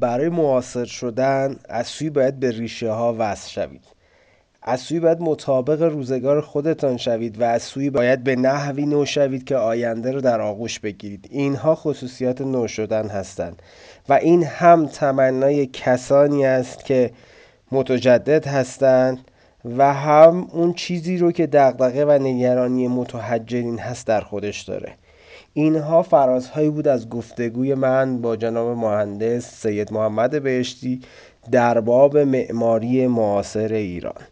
برای معاصر شدن از باید به ریشه ها وصل شوید. از باید مطابق روزگار خودتان شوید و از باید به نحوی نو شوید که آینده رو در آغوش بگیرید. اینها خصوصیات نو شدن هستند و این هم تمنای کسانی است که متجدد هستند و هم اون چیزی رو که دغدغه و نگرانی متحجرین هست در خودش داره. اینها فرازهایی بود از گفتگوی من با جناب مهندس سید محمد بهشتی در باب معماری معاصر ایران.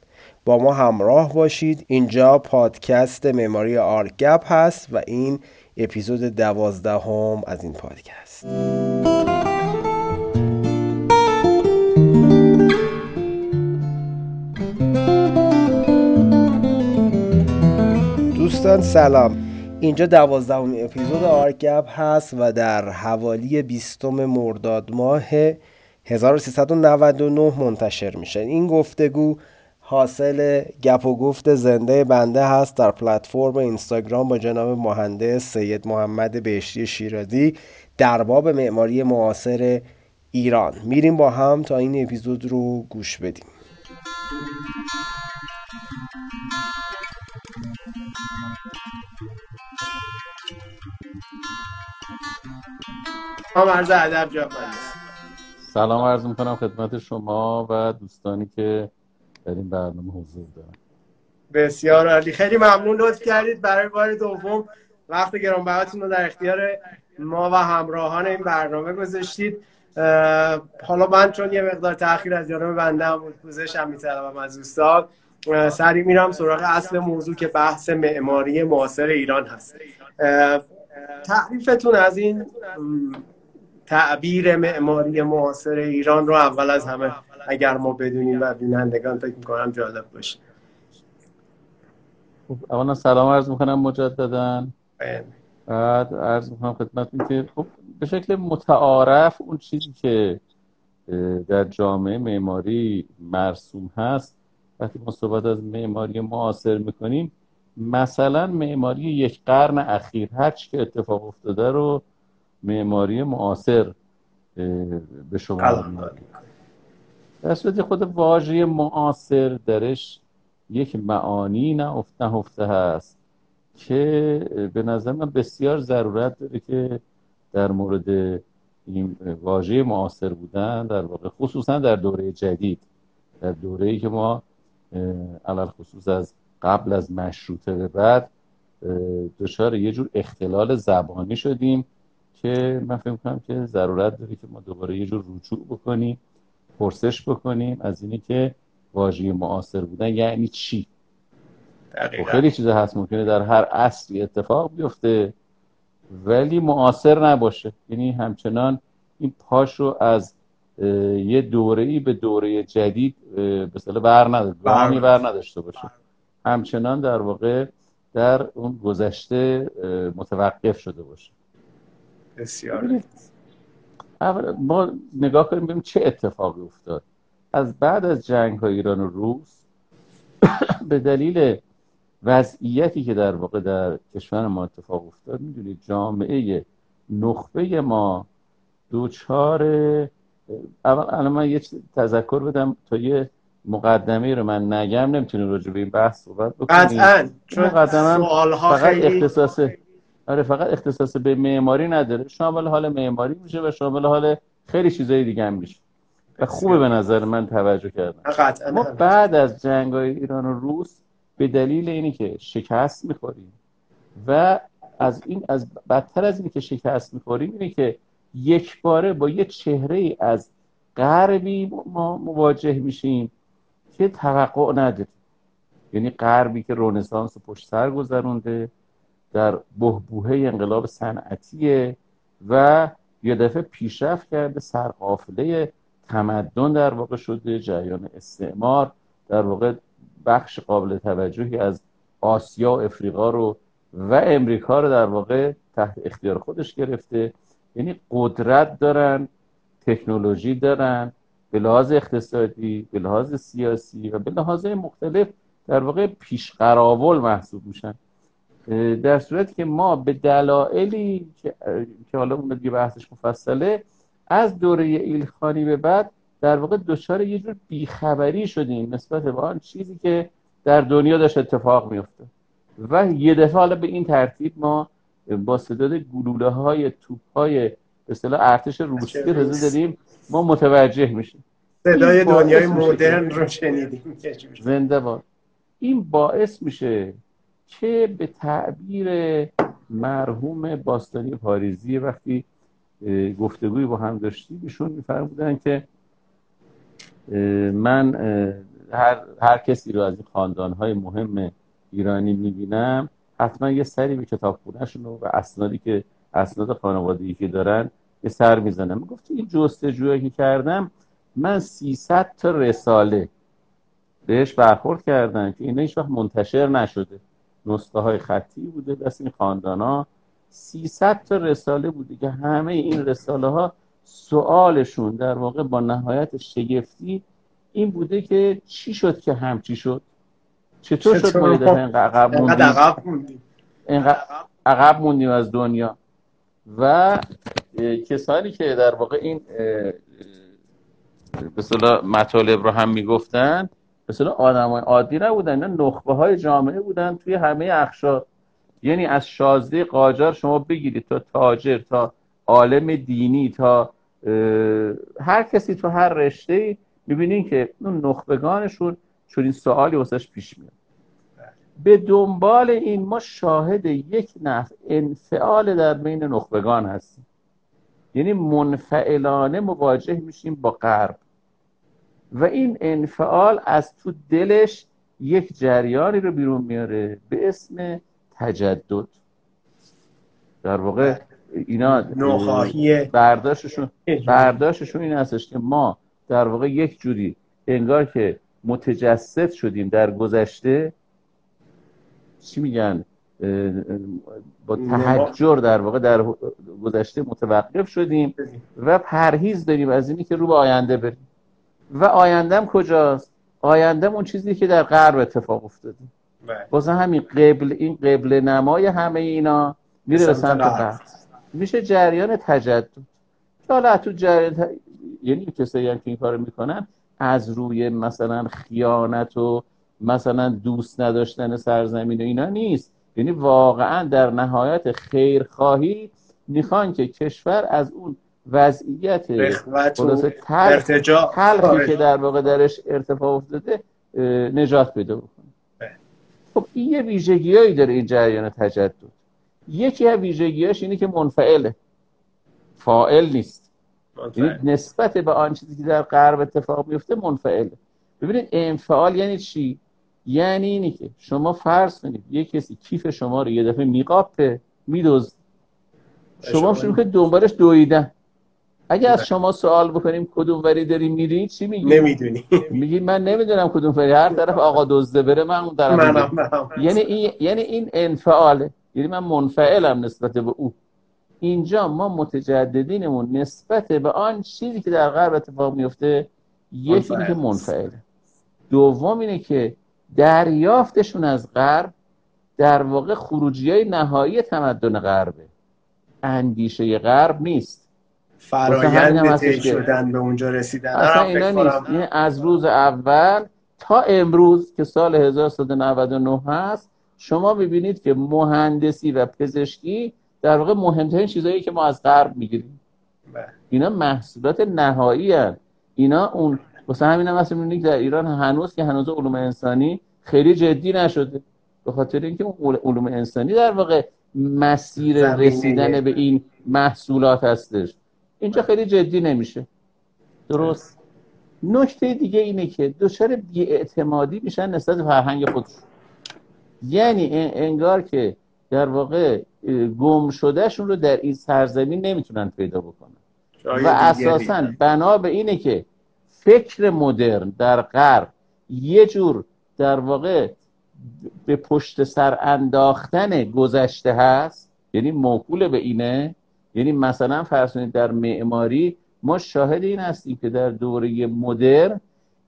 با ما همراه باشید. اینجا پادکست معماری آرگپ هست و این اپیزود دوازدهم از این پادکست. دوستان سلام. اینجا دوازدهمین اپیزود آرگپ هست و در حوالی بیستم مرداد ماه 1399 منتشر میشه. این گفتگو حاصل گپ و گفت زنده بنده هست در پلتفرم اینستاگرام با جناب مهندس سید محمد بهشتی شیرازی در باب معماری معاصر ایران. میریم با هم تا این اپیزود رو گوش بدیم. سلام عرض می‌کنم خدمت شما و دوستانی که در این برنامه حضور دارن. بسیار عالی. خیلی ممنون لطف کردید برای بار دوم. وقت گرانبهاتون رو در اختیار ما و همراهان این برنامه گذاشتید. حالا من چون یه مقدار تاخیر از جانب بنده هم پوزش هم میطلبم از دوستان. سری میرم سراغ اصل موضوع که بحث معماری معاصر ایران هست. تعریفتون از این تعبیر معماری معاصر ایران رو اول از همه اگر ما بدونیم و بینندگان فکر می‌کنم جالب باشه. خب اولا سلام عرض می‌کنم مجددا. بعد عرض می‌کنم خدمتتون که خب به شکل متعارف اون چیزی که در جامعه معماری مرسوم هست وقتی ما صحبت از معماری معاصر می‌کنیم مثلا معماری یک قرن اخیر هر چی که اتفاق افتاده رو معماری معاصر به شما در صورت خود واژه معاصر درش یک معانی نهفته هست که به نظر من بسیار ضرورت داره که در مورد این واژه معاصر بودن در واقع خصوصا در دوره جدید در دوره ای که ما علال خصوص از قبل از مشروطه به بعد دچار یه جور اختلال زبانی شدیم که من فکر کنم که ضرورت داره که ما دوباره یه جور رجوع بکنیم پرسش بکنیم از اینی که واژه معاصر بودن یعنی چی؟ و خب خیلی چیزا هست ممکنه در هر اصلی اتفاق بیفته ولی معاصر نباشه. یعنی همچنان این پاش رو از یه دوره ای به دوره جدید به بر نداشته بر نداشته باشه. همچنان در واقع در اون گذشته متوقف شده باشه. بسیار. ما نگاه کنیم ببینیم چه اتفاقی افتاد. از بعد از جنگ های ایران و روس به دلیل وضعیتی که در واقع در کشور ما اتفاق افتاد می‌دونید جامعه نخبه ما دوچار الان من یه تذکر بدم تا یه مقدمه رو من نگم نمی‌تونیم راجع به این بحث صحبت بکنیم. قطعا چون فقط خیلی... اختصاص آره فقط اختصاص به معماری نداره شامل حال معماری میشه و شامل حال خیلی چیزای دیگه هم میشه. و خوبه به نظر من توجه کردم ما بعد از جنگ های ایران و روس به دلیل اینی که شکست می‌خوریم و از این از بدتر از اینی که شکست می‌خوریم اینه که یک باره با یه چهره از غربی ما مواجه میشیم که توقع نداره یعنی غربی که رونسانس پشت سر گذرونده در بهبوهه انقلاب صنعتیه و یه دفعه پیشرفت کرده سرقافله تمدن در واقع شده جریان استعمار در واقع بخش قابل توجهی از آسیا و افریقا رو و امریکا رو در واقع تحت اختیار خودش گرفته. یعنی قدرت دارن تکنولوژی دارن به لحاظ اقتصادی به لحاظ سیاسی و به لحاظ مختلف در واقع پیشقراول محسوب میشن. در صورتی که ما به دلایلی که, که حالا اون دیگه بحثش مفصله از دوره ایلخانی به بعد در واقع دچار یه جور بیخبری شدیم نسبت به آن چیزی که در دنیا داشت اتفاق میفته و یه دفعه حالا به این ترتیب ما با صداد گلوله های توپ های به اصطلاح ارتش روسی رزه داریم ما متوجه میشیم. صدای دنیای مدرن رو شنیدیم. زنده باد این باعث میشه که به تعبیر مرحوم باستانی پاریزی وقتی گفتگوی با هم داشتیم ایشون میفرمودن که من هر, هر کسی رو از این خاندان های مهم ایرانی می‌بینم حتما یه سری به کتاب خونهشون و اسنادی که اسناد خانوادگی که دارن یه سر می‌زنم گفت این جستجویی که کردم من 300 تا رساله بهش برخورد کردن که اینا هیچ وقت منتشر نشده. نسخه های خطی بوده دست این خاندان ها 300 تا رساله بوده که همه این رساله ها سوالشون در واقع با نهایت شگفتی این بوده که چی شد که همچی شد؟ چطور شد ما اینقدر عقب موندیم عقب موندیم از دنیا. و کسانی که در واقع این به مطالب رو هم می‌گفتن مثلا آدم های عادی نبودن نه نخبه های جامعه بودن توی همه اخشار یعنی از شازده قاجار شما بگیرید تا تاجر تا عالم دینی تا هر کسی تو هر رشته می‌بینین که اون نخبگانشون چون این سوالی واسش پیش میاد. به دنبال این ما شاهد یک نفع انفعال در بین نخبگان هستیم. یعنی منفعلانه مواجه میشیم با غرب. و این انفعال از تو دلش یک جریانی رو بیرون میاره به اسم تجدد. در واقع اینا برداشتشون برداشتشون این هستش که ما در واقع یک جوری انگار که متجسد شدیم در گذشته. چی میگن؟ با تحجر در واقع در گذشته متوقف شدیم و پرهیز داریم از اینی که رو به آینده بریم. و آیندم کجاست؟ آیندم اون چیزی که در غرب اتفاق افتاده. واسه بله. همین قبل این قبل نمای همه اینا میره به سمت غرب. میشه جریان تجدد. حالا تو جریان یعنی کسایی هم که این کارو می‌کنن از روی مثلا خیانت و مثلا دوست نداشتن سرزمین و اینا نیست. یعنی واقعا در نهایت خیرخواهی می‌خوان که کشور از اون وضعیت تلخی که در واقع درش ارتفاع افتاده نجات پیدا بکنه. بله. خب این یه ویژگیهایی داره این جریان تجدد. یکی از ویژگیاش اینه که منفعله. فائل نیست. نسبت به آن چیزی که در غرب اتفاق میفته منفعله. ببینید انفعال یعنی چی؟ یعنی اینی که شما فرض کنید یه کسی کیف شما رو یه دفعه میقاپه میدوز شما شروع که دنبالش دویدن. اگه از شما سوال بکنیم کدوم وری داری میری چی میگی؟ نمی‌دونی. میگی من نمی‌دونم کدوم وری. هر طرف آقا دزده بره من اون طرف یعنی این یعنی این انفعاله. یعنی من منفعلم نسبت به او. اینجا ما متجددینمون نسبت به آن چیزی که در غرب اتفاق میفته یکی اینه که منفعله. دوم اینه که دریافتشون از غرب در واقع خروجی های نهایی تمدن غربه. اندیشه غرب نیست. فرایند طی شدن به اونجا رسیدن. اصلا اینا نیست. یعنی از روز اول تا امروز که سال 1399 هست شما می‌بینید که مهندسی و پزشکی در واقع مهمترین چیزهایی که ما از غرب می‌گیریم. بله. اینا محصولات نهایی هست. اینا اون واسه همین هم مثلا در ایران هنوز که هنوز علوم انسانی خیلی جدی نشده. به خاطر اینکه اون علوم انسانی در واقع مسیر رسیدن به این محصولات هستش. اینجا خیلی جدی نمیشه. درست. نکته دیگه اینه که دچار بیاعتمادی میشن نسبت به فرهنگ خودش یعنی انگار که در واقع گم شدهشون رو در این سرزمین نمی‌تونن پیدا بکنن. و اساسا بنا به اینه که فکر مدرن در غرب یه جور در واقع به پشت سر انداختن گذشته هست یعنی موکول به اینه یعنی مثلا فرض در معماری ما شاهد این هستیم که در دوره مدرن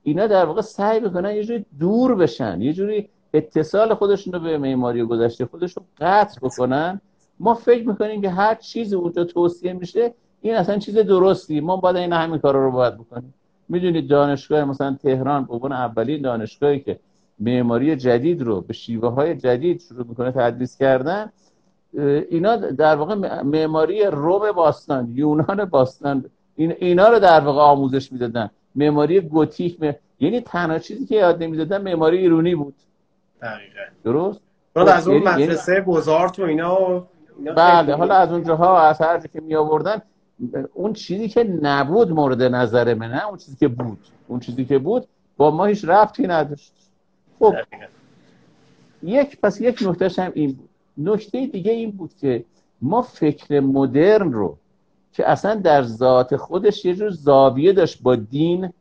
اینا در واقع سعی می‌کنن یه جوری دور بشن یه جوری اتصال خودشون رو به معماری گذشته خودشون قطع بکنن ما فکر می‌کنیم که هر چیزی اونجا توصیه میشه این اصلا چیز درستی. ما باید این همین کارا رو باید بکنیم. می‌دونید دانشگاه مثلا تهران به عنوان اولین دانشگاهی که معماری جدید رو به شیوه های جدید شروع می‌کنه تدریس کردن اینا در واقع معماری روم باستان یونان باستان این اینا رو در واقع آموزش می‌دادن. معماری گوتیک م... یعنی تنها چیزی که یاد نمی‌دادن معماری ایرونی بود. دقیقاً. درست؟ از اون یعنی- مدرسه بزارت و اینا, اینا بله حالا از اونجاها از هر که می آوردن اون چیزی که نبود مورد نظر من نه اون چیزی که بود. اون چیزی که بود با ما هیچ ربطی نداشت. خب. یک پس یک نکتهش هم این بود. نکته دیگه این بود که ما فکر مدرن رو که اصلا در ذات خودش یه جور زاویه داشت با دین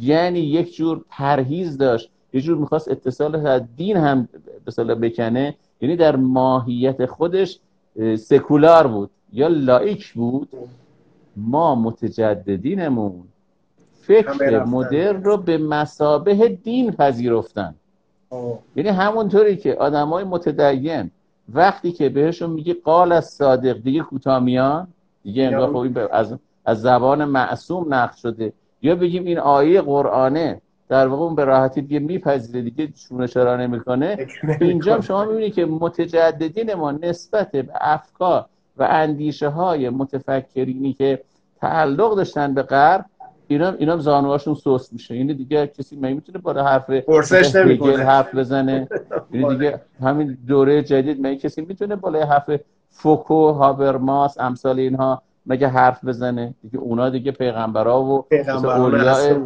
یعنی یک جور پرهیز داشت. یه جور می‌خواست اتصال دین هم به بکنه یعنی در ماهیت خودش سکولار بود یا لایک بود ما متجددینمون فکر مدرن رو به مسابه دین پذیرفتن. یعنی همونطوری که آدم های متدین وقتی که بهشون میگه قال از صادق دیگه کوتامیان دیگه انگاه خب از, از زبان معصوم نقل شده. یا بگیم این آیه قرآنه. در واقع اون به راحتی دیگه میپذیره دیگه شونه چرا نمی‌کنه؟ اینجا شما می‌بینید که متجددین ما نسبت به افکار و اندیشه های متفکرینی که تعلق داشتن به غرب اینا اینا زانوهاشون سوس میشه. یعنی دیگه کسی می‌تونه بالا حرف پرسش نمی‌کنه. حرف بزنه؟ یعنی دیگه همین دوره جدید می کسی می‌تونه بالای حرف فوکو هابرماس امثال اینها مگه حرف بزنه؟ دیگه اونا دیگه پیغمبرا و اولیاء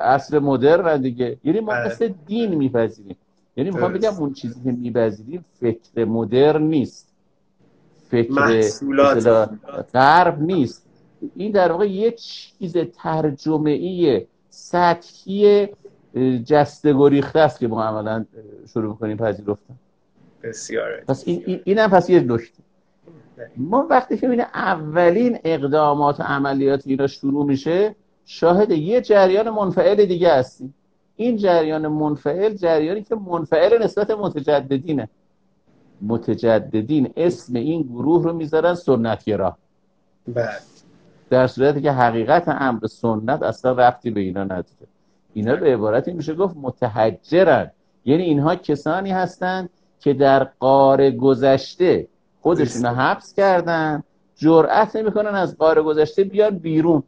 اصر مدرن. دیگه. یعنی ما بله. مثل دین میپذیریم. یعنی می‌خوام بگم اون چیزی که میپذیریم فکر مدرن نیست. فکر غرب نیست. این در واقع یه چیز ترجمه ای سطحی جسته گریخته است که ما عملا شروع کنیم پذیرفتن. بسیار پس این, این هم پس یه نکته. ما وقتی که ببینیم اولین اقدامات و عملیات اینا شروع میشه شاهد یه جریان منفعل دیگه هستیم. این جریان منفعل جریانی که منفعل نسبت متجددینه. متجددین اسم این گروه رو می‌ذارن سنتگرا. بله. در صورتی که حقیقت امر سنت اصلا رفتی به اینا نداره. اینا به عبارتی میشه گفت متحجرن. یعنی اینها کسانی هستند که در قار گذشته خودشون حبس کردن جرأت نمی‌کنن از قار گذشته بیان بیرون.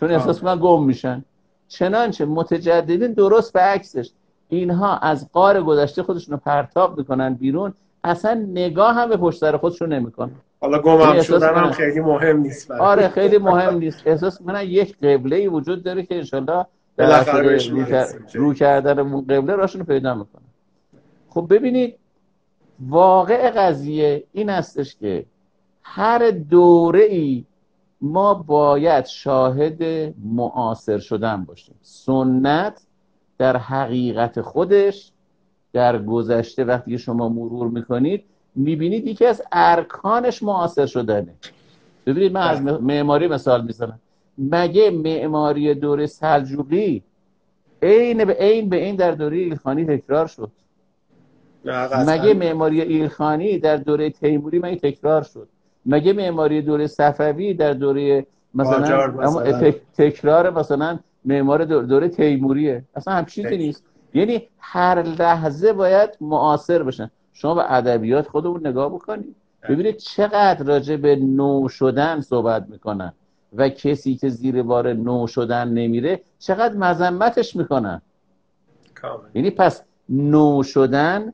چون احساس کنن گم میشن. چنانچه متجددین درست به عکسش. اینها از قار گذشته خودشون رو پرتاب می‌کنن بیرون. اصلا نگاه هم به پشت سر خودشون نمی‌کنن. حالا گم شدن هم خیلی مهم نیست آره خیلی مهم نیست. احساس می‌کنن یک قبله وجود داره که انشالله رو, رو کردن اون قبله راشون پیدا می‌کنن. خب ببینید واقع قضیه این هستش که هر دوره ای ما باید شاهد معاصر شدن باشیم. سنت در حقیقت خودش در گذشته وقتی شما مرور می‌کنید می‌بینید یکی از ارکانش معاصر شدنه. ببینید من از معماری مثال می‌زنم. مگه معماری دوره سلجوقی عین به عین به این در دوره ایلخانی تکرار شد؟ مگه معماری ایلخانی در دوره تیموری مگه تکرار شد؟ مگه معماری دوره صفوی در دوره مثلا, مثلا. تکرار مثلا معمار دوره تیموریه؟ اصلا هم چیزی نیست. یعنی هر لحظه باید معاصر بشن شما به ادبیات خودمون نگاه بکنید. ببینید چقدر راجع به نو شدن صحبت می‌کنن و کسی که زیر بار نو شدن نمیره چقدر مذمتش می‌کنن. یعنی پس نو شدن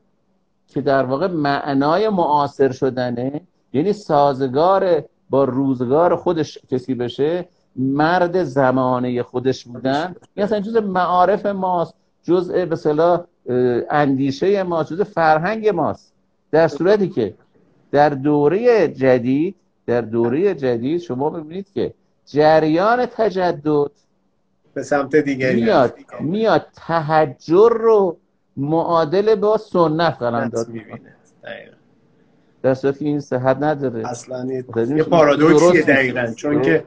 که در واقع معنای معاصر شدنه یعنی سازگار با روزگار خودش کسی بشه مرد زمانه خودش بودن. این اصلا جز معارف ماست جزء به صلاح اندیشه ما جزء فرهنگ ماست. در صورتی که در دوره جدید در دوره جدید شما ببینید که جریان تجدد به سمت دیگری میاد میاد تحجر رو معادل با سنت قرار داد. در صورتی این صحت نداره. اصلا یه پارادوکسیه دقیقا چون که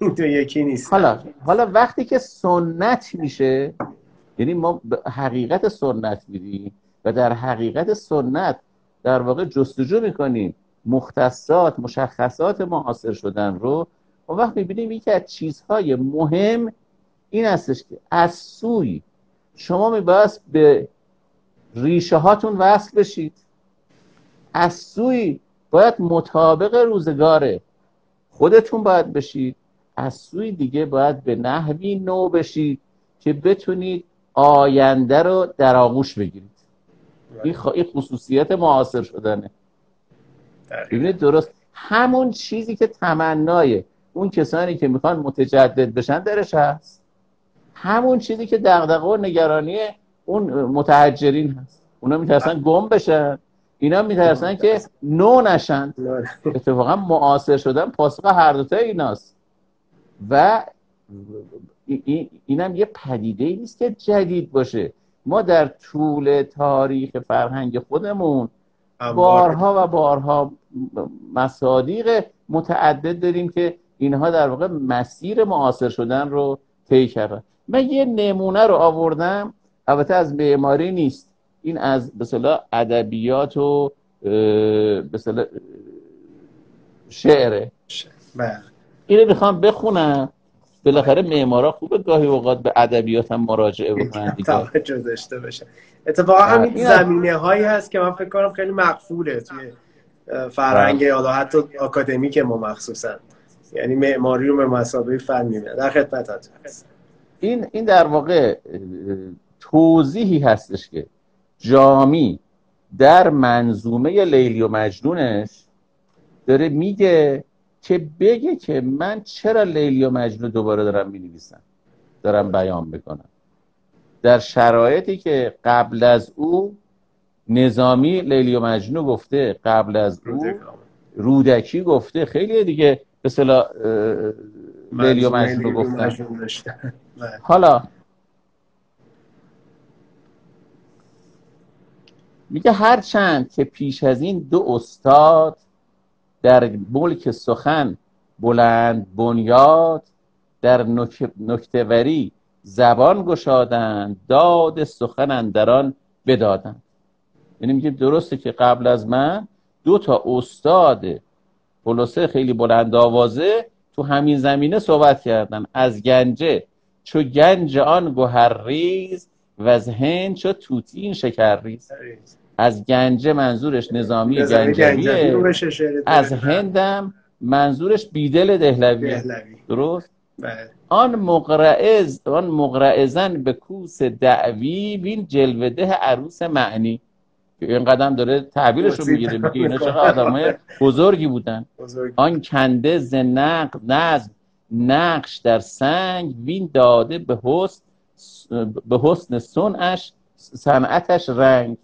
تو یکی نیست. حالا حالا وقتی که سنت میشه یعنی ما به حقیقت سنت میریم و در حقیقت سنت در واقع جستجو می‌کنیم. مختصات مشخصات معاصر شدن رو اون وقت می‌بینیم یکی از چیزهای مهم این هستش که از سوی شما میباید به ریشه هاتون وصل بشید. از سوی باید مطابق روزگاره خودتون باید بشید. از سوی دیگه باید به نحوی نو بشید که بتونید آینده رو در آغوش بگیرید. این, خصوصیت معاصر شدنه. ببینید درست همون چیزی که تمنای اون کسانی که می‌خوان متجدد بشن درش هست. همون چیزی که دغدغه و نگرانی اون متحجرین هست. اونا میترسن گم بشن. اینا میترسن که نو نشن. اتفاقا معاصر شدن پاسخ هر دوتا ایناست. و اینم یه پدیده ای نیست که جدید باشه. ما در طول تاریخ فرهنگ خودمون بارها و بارها مصادیق متعدد داریم که اینها در واقع مسیر معاصر شدن رو طی کردن. من یه نمونه رو آوردم. البته از معماری نیست. این از مثلا ادبیات و مثلا شعره. بله. اینو می‌خوام بخونم. بالاخره معمارا خوبه گاهی اوقات به ادبیات هم مراجعه بکنن دیگه. توجه داشته باشه. اتفاقا همین زمینه هایی هست که من فکر کنم خیلی مقفوله توی فرهنگ بله. حالا حتی آکادمیک ما مخصوصا. یعنی معماری رو به مسابقه فن می‌بینه در خدمت این این در واقع توضیحی هستش که جامی در منظومه لیلی و مجنونش داره میگه که بگه که من چرا لیلی و مجنون دوباره دارم می نویسم دارم بیان بکنم در شرایطی که قبل از او نظامی لیلی و مجنون گفته قبل از او رودکی گفته. خیلی دیگه به لیلی و مجنون گفتن حالا میگه هر چند که پیش از این دو استاد در ملک سخن بلند بنیاد در نکتوری زبان گشادند داد سخن اندران بدادند. یعنی میگه درسته که قبل از من دو تا استاد خلاصه خیلی بلند آوازه تو همین زمینه صحبت کردن. از گنجه چو گنج آن گوهر ریز و از هند چو توتین شکر ریز. از گنجه منظورش نظامی گنجویه از هندم منظورش بیدل دهلویه درست؟ بله. آن مقرعز آن مقرعزن به کوس دعوی بین جلوه ده عروس معنی. این قدم داره تعبیرش رو می‌گیره میگه اینا چقدر آدمای بزرگی بودن. آن کنده ز نقد نظم نقش در سنگ وین داده به حسن به حسن صنعش صنعتش رنگ.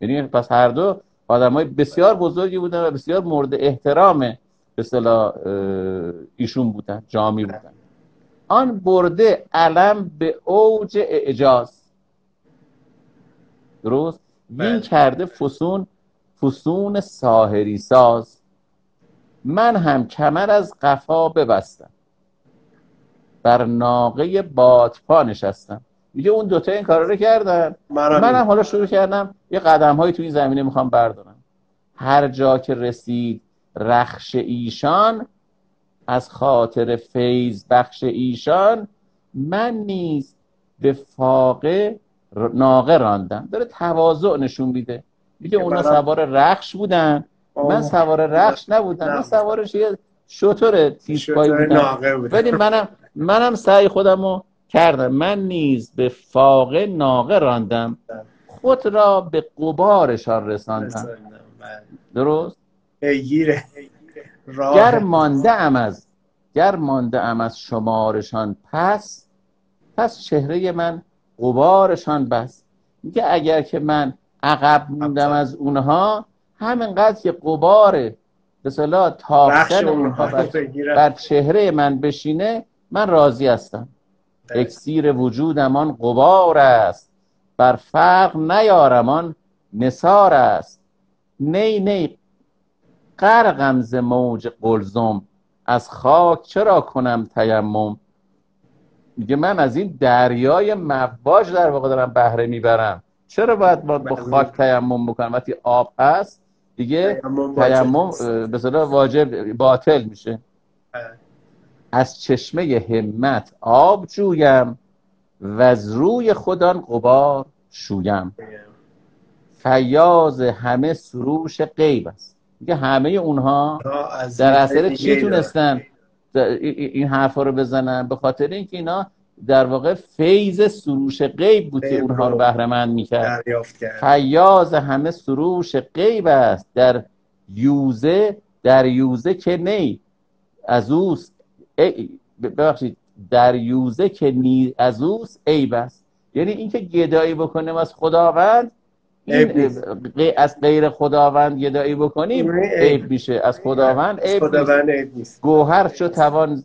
یعنی پس هر دو آدم های بسیار بزرگی بودن و بسیار مورد احترام به اصطلاح ایشون بودن جامی بودن. آن برده علم به اوج اعجاز. درست؟ وین بله. کرده فسون فسون ساهری ساز. من هم کمر از قفا ببستم. بر ناقه بادپا نشستم. میگه اون دوتا این کارا رو کردن. منم حالا شروع کردم یه قدم هایی تو این زمینه می‌خوام بردارم. هر جا که رسید رخش ایشان از خاطر فیض بخش ایشان من نیز به فاقه ناقه راندم داره تواضع نشون میده. میگه اونا سوار رخش بودن. من سوار رخش نبودم. من سوارش یه شطور تیزپایی بودم. ولی منم منم سعی خودم کردم. من نیز به فاقه ناقه راندم. خود را به قبارشان رساندم. درست؟ گیره گر مانده ام از گر مانده ام از شمارشان پس پس چهره من قبارشان بس. میگه اگر که من عقب موندم از اونها همینقدر که قبار به تاختن اونها بر چهره من بشینه من راضی هستم. اکسیر وجودمان قبار است. بر فرق نیارمان نسار است. نی نی قرقم ز موج قلزم. از خاک چرا کنم تیمم؟ میگه من از این دریای مواج در واقع دارم بهره می‌برم. چرا باید با, با خاک تیمم بکنم؟ وقتی آب هست دیگه تیمم به واجب باطل میشه. از چشمه همت آب جویم و از روی خودان قبار شویم. فیاض همه سروش غیب است. میگه همه اونها در اثر چی تونستن؟ این حرفا رو بزنن. به خاطر اینکه اینا در واقع فیض سروش غیب بود که اونها رو بهره مند می‌کرد. فیاض همه سروش غیب است. در یوزه در یوزه که نی. از اوست. ببخشید. در یوزه که نی از اوست عیب است. یعنی اینکه گدایی بکنیم از خداوند از غیر خداوند گدایی بکنیم عیب میشه. از خداوند عیب نیست. گوهر چو توان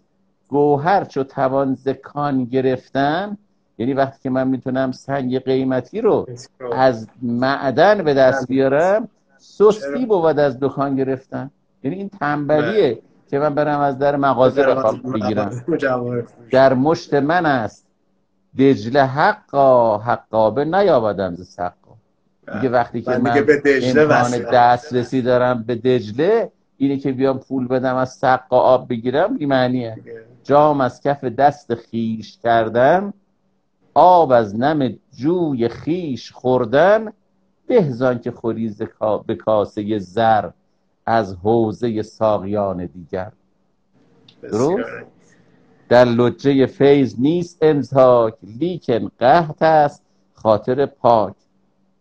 گوهر چو توان زکان گرفتن یعنی وقتی که من می‌تونم سنگ قیمتی رو از معدن به دست بیارم سستی بود از دکان گرفتن. یعنی این تنبلیه که من برم از در مغازه بخوام بگیرم. در مشت من است. دجله حقا حقابه نیابدم ز سقا میگه وقتی که من امکان دسترسی دارم به دجله اینه که بیام پول بدم از سقا آب بگیرم بی معنیه. جام از کف دست خیش کردن آب از نم جوی خیش خوردن بهزان که خوری به کاسه زر از حوزه ساقیان دیگر. درست؟ در لجه فیض نیست امزاک لیکن قهت است خاطر پاک.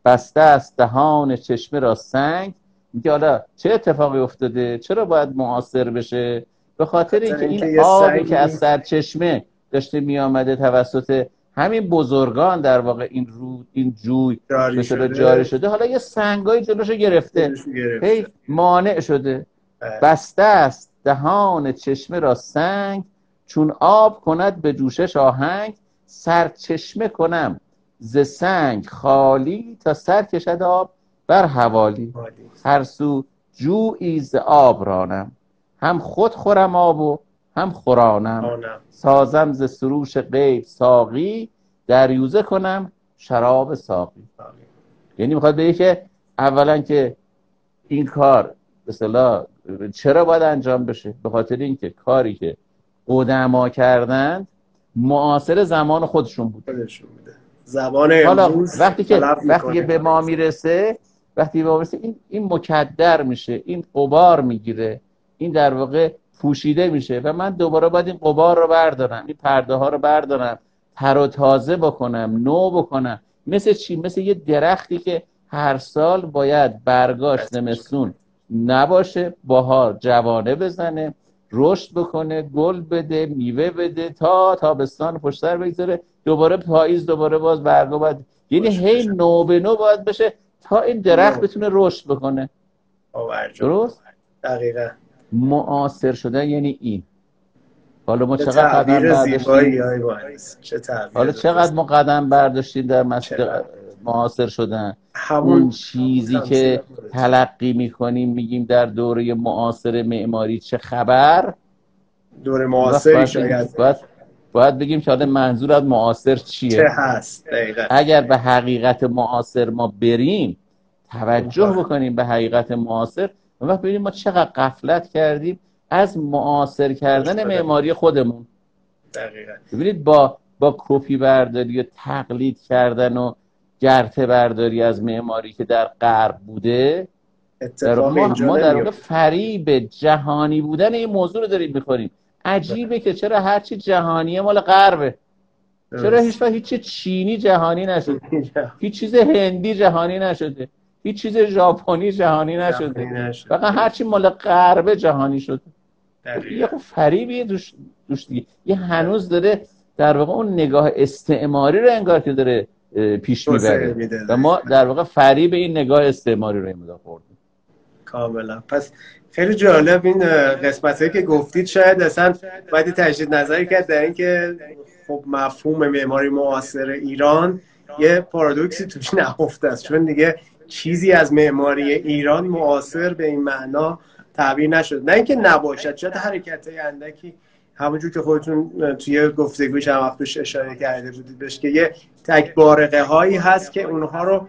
بسته است دهان چشمه را سنگ. میگه حالا چه اتفاقی افتاده؟ چرا باید معاصر بشه؟ به خاطر اینکه این آبی که از سرچشمه داشته میآمده توسط همین بزرگان در واقع این رود این جوی جاری شده. جاری شده حالا یه سنگای جلوشو گرفته. هی مانع شده. بله. بسته است دهان چشمه را سنگ. چون آب کند به جوشش آهنگ. سرچشمه کنم. ز سنگ خالی تا سر کشد آب بر حوالی. هر سو جویی ز آب رانم. هم خود خورم آب و هم خورانم. سازم ز سروش غیب ساقی دریوزه کنم شراب ساقی. یعنی می‌خواد بگه که اولا که این کار به چرا باید انجام بشه؟ به خاطر اینکه کاری که قدما کردند معاصر زمان خودشون بود. زبان حالا وقتی که وقتی به ما می‌رسه وقتی به ما می‌رسه این این مکدر میشه این قبار می‌گیره. این در واقع پوشیده میشه و من دوباره باید این قبار رو بردارم این پرده ها رو بردارم تر و تازه بکنم نو بکنم. مثل چی؟ مثل یه درختی که هر سال باید برگاش زمستون نباشه بهار جوانه بزنه. رشد بکنه گل بده میوه بده تا تابستان پشت سر بگذاره دوباره پاییز دوباره باز برگا باید یعنی هی نو به نو باید بشه تا این درخت بتونه رشد بکنه. درست؟ دقیقا. معاصر شدن یعنی این. حالا ما چقدر قدم برداشتیم؟ حالا چقدر ما قدم برداشتیم در مسیر معاصر شدن. اون چیزی که تلقی می‌کنیم میگیم در دوره معاصر معماری چه خبر؟ دوره معاصری شاید. باید, باید بگیم که منظور از معاصر چیه؟ چه هست؟ دقیقا. اگر به حقیقت معاصر ما بریم توجه بکنیم به حقیقت معاصر و وقت ببینیم ما چقدر قفلت کردیم از معاصر کردن معماری خودمون. دقیقا. ببینید با با کپی برداری و تقلید کردن و گرته برداری از معماری که در غرب بوده در ما, ما در واقع فریب جهانی بودن این موضوع رو داریم می‌خوریم. عجیبه که چرا هرچی جهانیه مال غربه. چرا هیچ هیچ چینی جهانی نشده؟ هیچ چیز هندی جهانی نشده. هیچ چیز ژاپنی جهانی نشده. فقط هرچی مال غرب جهانی شده. یه خب فریبی دوش, دوش دیگه. یه هنوز داره در واقع اون نگاه استعماری رو انگار که داره پیش می‌بره. و ما در واقع فریب این نگاه استعماری رو این خوردیم. کاملا. پس خیلی جالب این قسمت هایی که گفتید. شاید اصلا باید تجدید نظری کرد در اینکه خب مفهوم معماری معاصر ایران یه پارادوکسی توش نهفته است. چون دیگه چیزی از معماری ایران معاصر به این معنا تعبیر نشد. نه اینکه نباشد شاید حرکت اندکی همونجور که خودتون توی گفتگوش هم وقتش اشاره کرده بودید بهش که یه تک بارقه هایی هست که اونها رو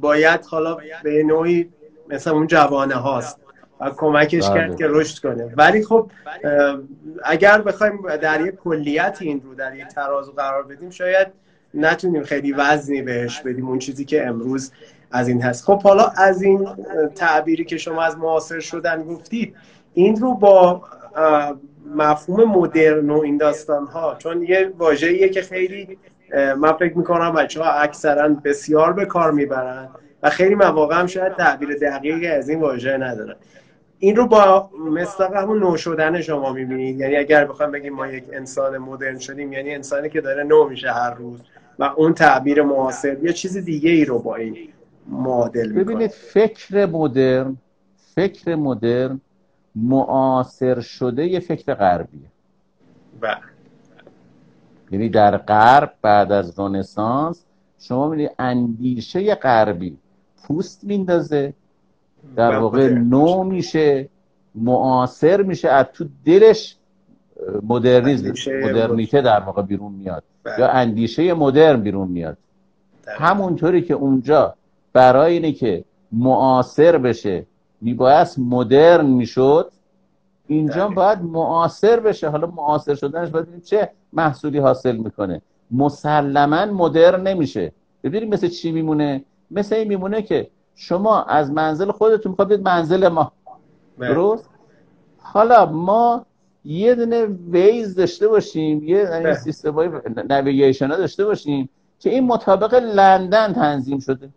باید حالا به نوعی مثل اون جوانه هاست و کمکش بله. کرد که رشد کنه ولی خب اگر بخوایم در یک کلیت این رو در یک ترازو قرار بدیم شاید نتونیم خیلی وزنی بهش بدیم اون چیزی که امروز از این هست خب حالا از این تعبیری که شما از معاصر شدن گفتید این رو با مفهوم مدرن و این داستان ها چون یه واژه‌ایه که خیلی من فکر می‌کنم بچه ها اکثرا بسیار به کار می‌برن و خیلی مواقع هم شاید تعبیر دقیقی از این واژه ندارن. این رو با مصداق همون نو شدن شما می‌بینید. یعنی اگر بخوام بگیم ما یک انسان مدرن شدیم یعنی انسانی که داره نو میشه هر روز و اون تعبیر معاصر یا چیز دیگه ای رو با این معادل ببینید فکر مدرن فکر مدرن معاصر شده یه فکر غربیه. بله یعنی در غرب بعد از رنسانس شما می‌بینید اندیشه غربی پوست میندازه در واقع نو میشه. معاصر میشه از تو دلش مدرنیزم مدرنیته در واقع بیرون میاد. بله. یا اندیشه مدرن بیرون میاد. همونطوری که اونجا برای اینه که معاصر بشه میبایست مدرن می‌شد. اینجا باید معاصر بشه. حالا معاصر شدنش باید چه محصولی حاصل می‌کنه. مسلما مدرن نمیشه. ببینید مثل چی میمونه؟ مثل این میمونه که شما از منزل خودتون می‌خواید منزل ما. بله. درست؟ حالا ما یه دونه ویز داشته باشیم یه بله. سیستم نویگیشن ها داشته باشیم که این مطابق لندن تنظیم شده.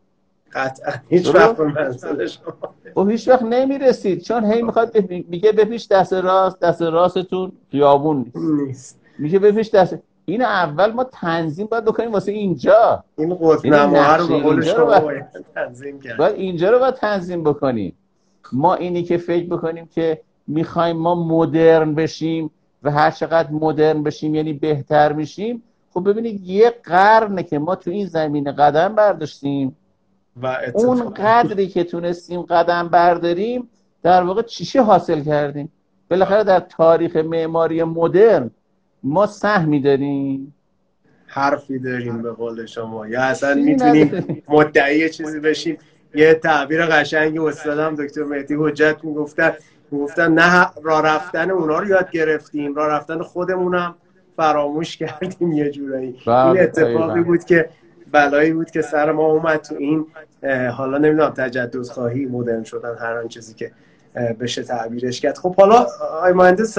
قطعا. هیچ وقت منزل شما. خب هیچ وقت نمی‌رسید. چون هی می‌خواد میگه بپیش دست راست دست راستتون خیابون نیست. میگه بپیش دست این اول ما تنظیم باید بکنیم واسه اینجا. این قطنما رو به قول شما باید تنظیم کرد. باید اینجا رو باید تنظیم بکنیم. ما اینی که فکر بکنیم که می‌خوایم ما مدرن بشیم و هر چقدر مدرن بشیم یعنی بهتر میشیم خب ببینید یه قرنه که ما تو این زمینه قدم برداشتیم. و اون قدری که تونستیم قدم برداریم در واقع چیشه حاصل کردیم. بالاخره در تاریخ معماری مدرن ما سهمی داریم. حرفی داریم به قول شما. یا اصلا می‌تونیم مدعی چیزی بشیم. یه تعبیر قشنگی استادم دکتر مهدی حجت می‌گفتن. می‌گفتن نه راه رفتن اونا رو یاد گرفتیم. راه رفتن خودمونم فراموش کردیم یه جورایی. بله، این اتفاقی بود که بلایی بود که سر ما اومد تو این حالا نمی‌دونم تجدد خواهی مدرن شدن هر آن چیزی که بشه تعبیرش کرد. خب حالا آی مهندس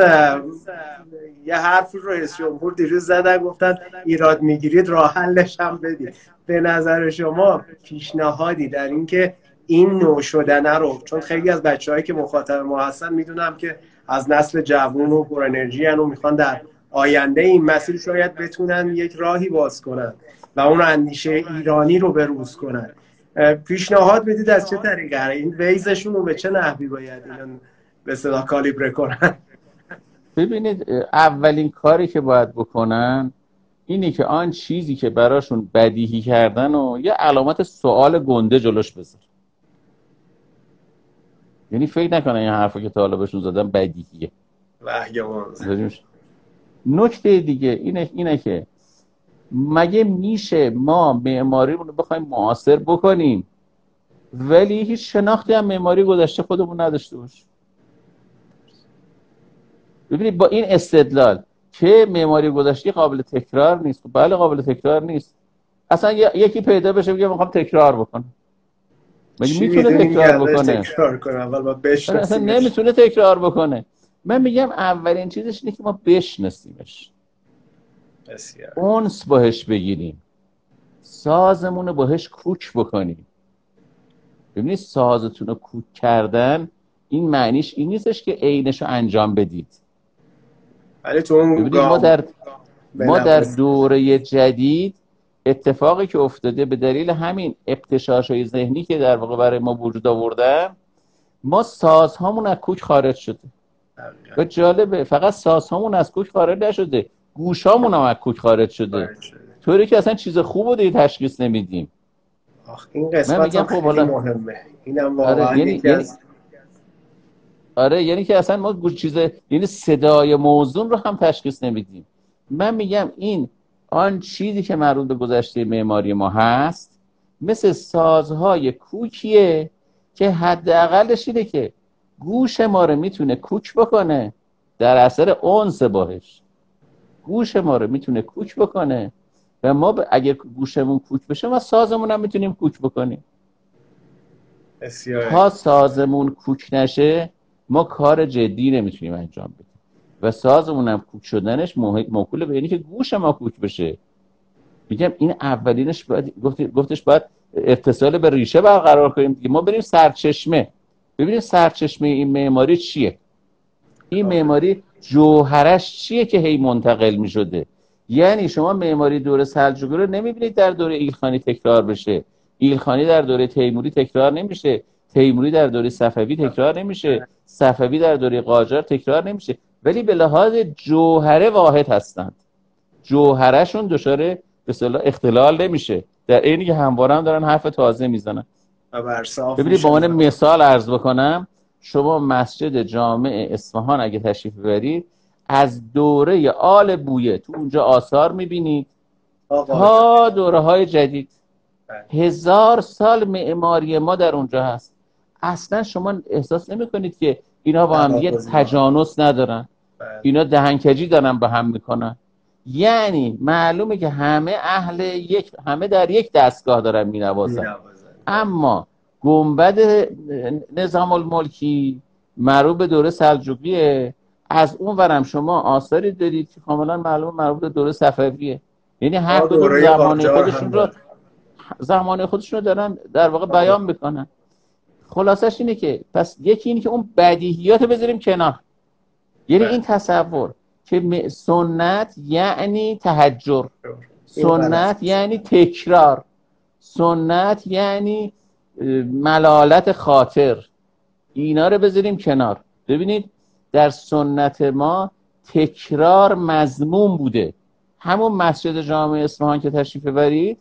یه حرفی رو رئیس جمهور دیروز زدن گفتن ایراد می‌گیرید راه حلش هم بدید. به نظر شما پیشنهادی در اینکه این نوع شدنه رو چون خیلی از بچههایی که مخاطب ما هستن می‌دونم که از نسل جوون و پر انرژی و می‌خوان در آینده این مسیر شاید بتونن یک راهی باز کنن. و اون اندیشه ایرانی رو بروز کنن. پیشنهاد بدید از چه طریقه؟ این ویزشون رو به چه نحوی باید اینو به صدا کالیبره کنن؟ ببینید اولین کاری که باید بکنن اینه که آن چیزی که براشون بدیهی کردن و یه علامت سوال گنده جلوش بذار. یعنی فکر نکنن این حرفا که تا حالا بهشون زدن بدیهیه. نکته دیگه اینه, اینه که مگه میشه ما معماری رو بخوایم معاصر بکنیم؟ ولی هیچ شناختی هم معماری گذشته خودمون نداشته باشیم. ببینید با این استدلال که معماری گذشته قابل تکرار نیست. خب بله قابل تکرار نیست. اصلا یکی پیدا بشه بگه می‌خوام تکرار بکنم. مگه می‌تونه تکرار بکنه؟ تکرار کنه؟ اول اصلا نمی‌تونه تکرار بکنه. من میگم اولین چیزش اینه که ما بشناسیمش. اونس باهش بگیریم. سازمون رو باهش کوک بکنیم. ببینید سازتون رو کوک کردن این معنیش این نیستش که عینش رو انجام بدید. ولی تو ما در ما در دوره جدید اتفاقی که افتاده به دلیل همین اقتشاش های ذهنی که در واقع برای ما وجود آوردن ما سازهامون از کوک خارج شده. و جالبه فقط سازهامون از کوک خارج نشده. گوشامون هم از کوک خارج شده. طوری که اصلا چیز خوب رو دیگه تشخیص نمیدیم. آخ این قسمت هم خب خیلی مهمه. اینم واقعا آره یعنی, یعنی... آره یعنی که اصلا ما گوش چیز یعنی صدای موضوع رو هم تشخیص نمیدیم. من میگم این آن چیزی که مربوط به گذشته معماری ما هست مثل سازهای کوکیه که حداقلش اینه که گوش ما رو می‌تونه کوک بکنه در اثر اونس باهش. گوش ما رو می‌تونه کوک بکنه. و ما اگر گوشمون کوک بشه ما سازمون هم می‌تونیم کوک بکنیم. تا سازمون کوک نشه ما کار جدی نمی‌تونیم انجام بدیم. و سازمون هم کوک شدنش موکول به یعنی که گوش ما کوک بشه. میگم این اولینش باید گفتش باید اتصال به ریشه برقرار کنیم ما بریم سرچشمه. ببینیم سرچشمه این معماری چیه. این معماری جوهرش چیه که هی منتقل می‌شده؟ یعنی شما معماری دوره سلجوقی رو نمی‌بینید در دوره ایلخانی تکرار بشه. ایلخانی در دوره تیموری تکرار نمیشه. تیموری در دوره صفوی تکرار نمیشه. صفوی در دوره قاجار تکرار نمیشه. ولی به لحاظ جوهره واحد هستند. جوهرشون دچار به اختلال نمیشه. در عینی که همواره هم دارن حرف تازه می‌زنن. ببینید به عنوان مثال عرض بکنم شما مسجد جامع اصفهان اگه تشریف ببرید از دوره آل بویه تو اونجا آثار می‌بینید. تا دوره های جدید. بله. هزار سال معماری ما در اونجا هست. اصلا شما احساس نمی کنید که اینا با هم یه تجانس ندارن. بله. اینا دهنکجی دارن با هم می‌کنن. یعنی معلومه که همه اهل یک همه در یک دستگاه دارن مینوازن. اما گنبد نظام الملکی مربوط به دوره سلجوقیه. از اون ورم شما آثاری دارید که کاملا معلوم مربوط به دوره صفویه. یعنی هر کدوم زمانه خودشون رو زمانه خودشون رو دارن در واقع بیان می‌کنن. خلاصش اینه که پس یکی اینه که اون بدیهیات بذاریم کنار. یعنی این تصور که سنت یعنی تحجر سنت یعنی تکرار. سنت یعنی ملالت خاطر. اینا رو بذاریم کنار. ببینید در سنت ما تکرار مضمون بوده. همون مسجد جامع اصفهان که تشریف برید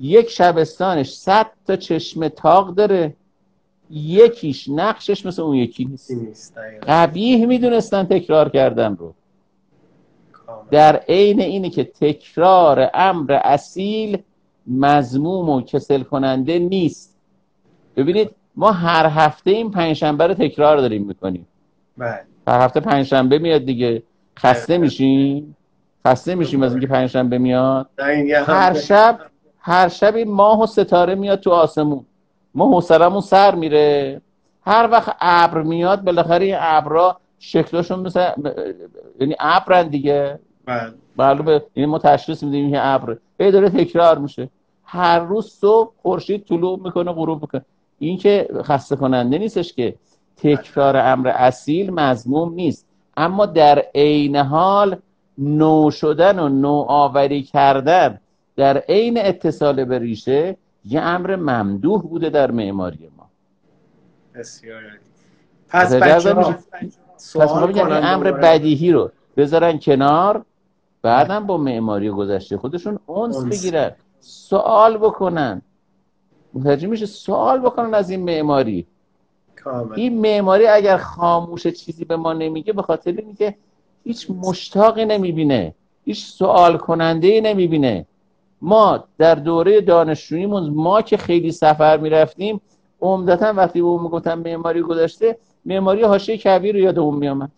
یک شبستانش صد تا چشم تاق داره. یکیش نقشش مثل اون یکی نیست. قبیه می‌دونستن تکرار کردن رو. در عین اینه که تکرار امر اصیل مضموم و کسل کننده نیست. ببینید ما هر هفته این پنجشنبه رو تکرار داریم می‌کنیم. بله. هر هفته پنجشنبه میاد دیگه. خسته میشیم خسته میشیم از اینکه پنجشنبه میاد؟ هر شب هر شب این ماه و ستاره میاد تو آسمون. ما حوصلمون سر میره. هر وقت ابر میاد بالاخره این ابرا شکلشون مثل یعنی ابرن دیگه. بله معلومه. یعنی ما تشخیص میدیم این ابر. هی داره تکرار میشه. هر روز صبح خورشید طلوع می‌کنه غروب می‌کنه. این که خسته کننده نیستش که تکرار امر اصیل مضموم نیست. اما در عین حال نو شدن و نوآوری کردن در عین اتصال به ریشه یه امر ممدوح بوده در معماری ما. بسیار پس بچه پس ما این امر بدیهی رو. بذارن کنار. بعدم با معماری گذشته خودشون اونس بگیرن. سوال بکنن. متوجه میشه سوال بکنن از این معماری. این معماری اگر خاموش چیزی به ما نمیگه به خاطر اینکه هیچ مشتاقی نمی‌بینه. هیچ سوال کننده ای نمی‌بینه. ما در دوره دانشجوییمون ما که خیلی سفر می‌رفتیم عمدتا وقتی به اون می‌گفتن معماری گذشته معماری حاشیه کبیر رو یادمون میامد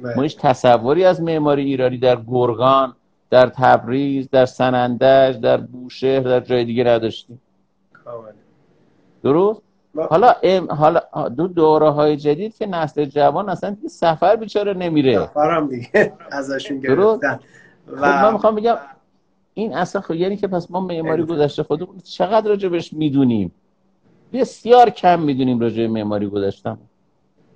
ما هیچ تصوری از معماری ایرانی در گرگان در تبریز در سنندج در بوشهر در جای دیگه نداشتیم. درست؟ حالا ام حالا دو دوره های جدید که نسل جوان اصلا دیگه سفر بیچاره نمیره. سفرم دیگه ازشون گرفتن. و خب من می‌خوام بگم این اصلا خب یعنی که پس ما معماری گذشته خودمون چقدر راجبش می‌دونیم؟ بسیار کم می‌دونیم راجع معماری گذشتم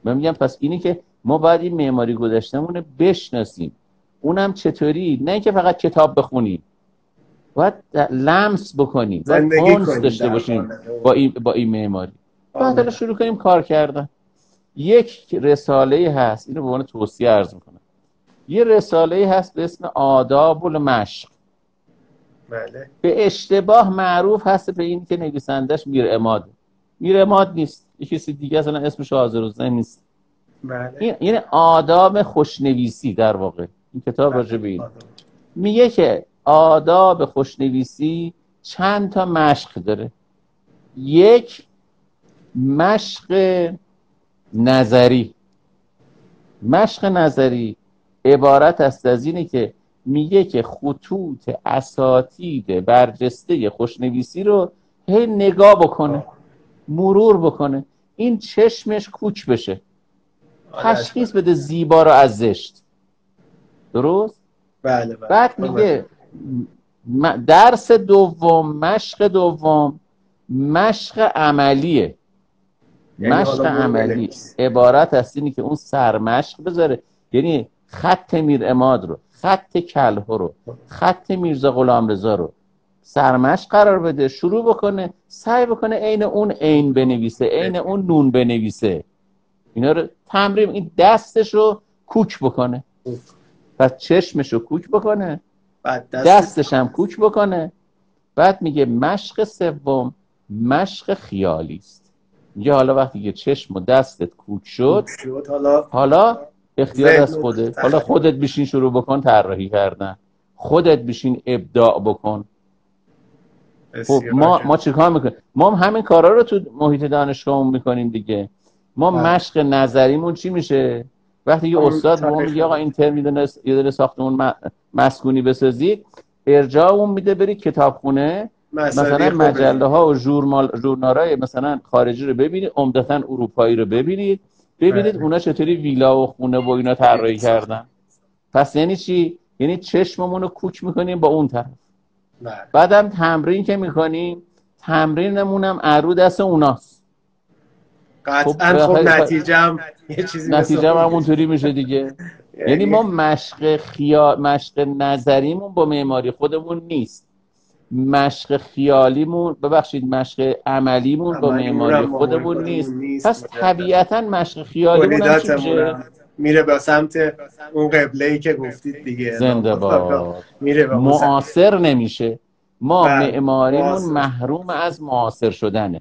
من میگم پس اینی که ما باید این معماری گذشتمون رو بشناسیم. اونم چطوری؟ نه اینکه فقط کتاب بخونیم. باید لمس بکنیم. باید داشته باشیم با این, با این معماری. بعد شروع کنیم کار کردن. یک رساله هست. اینو به عنوان توصیه عرض می‌کنم. یه رساله هست به اسم آداب المشق بله. به اشتباه معروف هست به این که نویسندش میر اماد میر اماد نیست. یه کسی دیگه اصلا اسمش حاضر نیست. بله. این یعنی آداب خوشنویسی در واقع. این کتاب بله. راجع به این. میگه که آداب خوشنویسی چند تا مشق داره. یک مشق نظری. مشق نظری عبارت است از اینه که میگه که خطوط اساتید برجسته خوشنویسی رو هی نگاه بکنه مرور بکنه. این چشمش کوچ بشه. تشخیص بده زیبا رو از زشت. درست؟ بله بله. بعد میگه درس دوم مشق دوم مشق عملیه. یعنی مشق عملی. عبارت است اینی که اون سرمشق بذاره. یعنی خط میر اماد رو خط کله رو خط میرزا غلام رضا رو. سرمشق قرار بده شروع بکنه سعی بکنه عین اون عین بنویسه عین اون نون بنویسه. اینا رو تمرین این دستش رو کوک بکنه. پس چشمش رو کوک بکنه. دستش هم کوک بکنه. بعد میگه مشق سوم مشق خیالی است. میگه حالا وقتی که چشم و دستت کوک شد, حالا, حالا اختیار از خودت. حالا خودت بشین شروع بکن طراحی کردن. خودت بشین ابداع بکن. خب ما ما چیکار می‌کنیم؟ ما همین کارا رو تو محیط دانشگاه می‌کنیم دیگه. ما بله. مشق نظریمون چی میشه؟ وقتی یه استاد ما میگه آقا این ترم یه داره ساختمون مسکونی بسازید ارجاع اون میده برید کتابخونه مثلا مجله ها و ژورنال مثلا خارجی رو ببینید عمدتا اروپایی رو ببینید. ببینید بله. اونا چطوری ویلا و خونه و اینا طراحی کردن. پس یعنی چی؟ یعنی چشممون رو کوک می‌کنیم با اون طرف. بله. بعدم تمرین که می‌کنیم تمرینمون هم ارو دست اوناست. قطعا خب, خب نتیجه هم یه چیزی نتیجه هم همونطوری میشه دیگه. یعنی ما مشق خیال مشق نظریمون با معماری خودمون نیست. مشق خیالیمون ببخشید مشق عملیمون با معماری خودمون نیست. پس طبیعتا مشق خیالیمون هم میره به سمت اون قبله ای که گفتید دیگه. زنده با میره معاصر نمیشه. ما بله. معماریمون محروم از معاصر شدنه.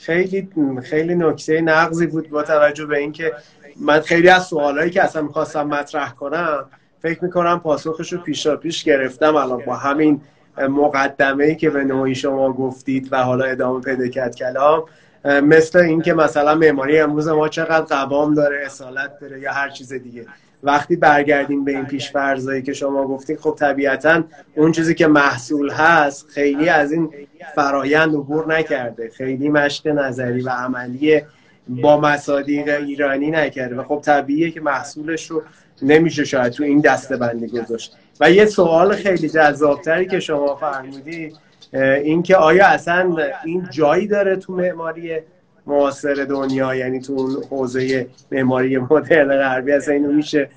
خیلی خیلی نکته نقضی بود با توجه به اینکه من خیلی از سوالایی که اصلا می‌خواستم مطرح کنم فکر می‌کنم پاسخش رو پیشا پیش گرفتم. الان با همین مقدمه ای که به نوعی شما گفتید و حالا ادامه پیدا کرد کلام مثل اینکه مثلا معماری امروز ما چقدر قوام داره اصالت داره یا هر چیز دیگه. وقتی برگردیم به این پیشفرزایی که شما گفتید خب طبیعتا اون چیزی که محصول هست خیلی از این فرایند عبور نکرده. خیلی مشق نظری و عملی با مصادیق ایرانی نکرده و خب طبیعیه که محصولش رو نمیشه شاید تو این دسته بندی گذاشت. و یه سوال خیلی جذابتری که شما فرمودید این که آیا اصلا این جایی داره تو معماری معاصر دنیا یعنی تو اون حوزه معماری مدرن غربی اصلا اینو میشه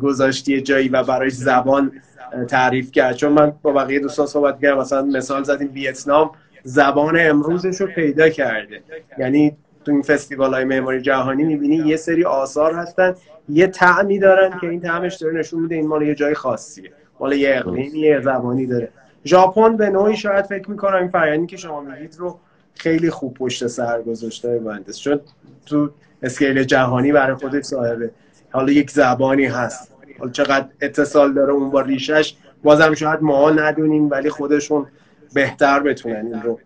گذاشتی جایی و برای زبان تعریف کرد. چون من با بقیه دوستان صحبت کردم مثلا مثال زدیم ویتنام زبان امروزش رو پیدا کرده. یعنی تو این فستیوال های معماری جهانی می‌بینی یه سری آثار هستن یه تعمی دارن که این تعمش داره نشون میده این مال یه جای خاصیه. مال یه اقلیمی یه زبانی داره. ژاپن به نوعی شاید فکر می‌کنم این فرآیندی که شما میگید رو خیلی خوب پشت سر گذاشته مهندس. چون تو اسکیل جهانی برای خودش صاحبه. حالا یک زبانی هست. حالا چقدر اتصال داره اون با ریشش بازم شاید ما ندونیم ولی خودشون بهتر بتونن این رو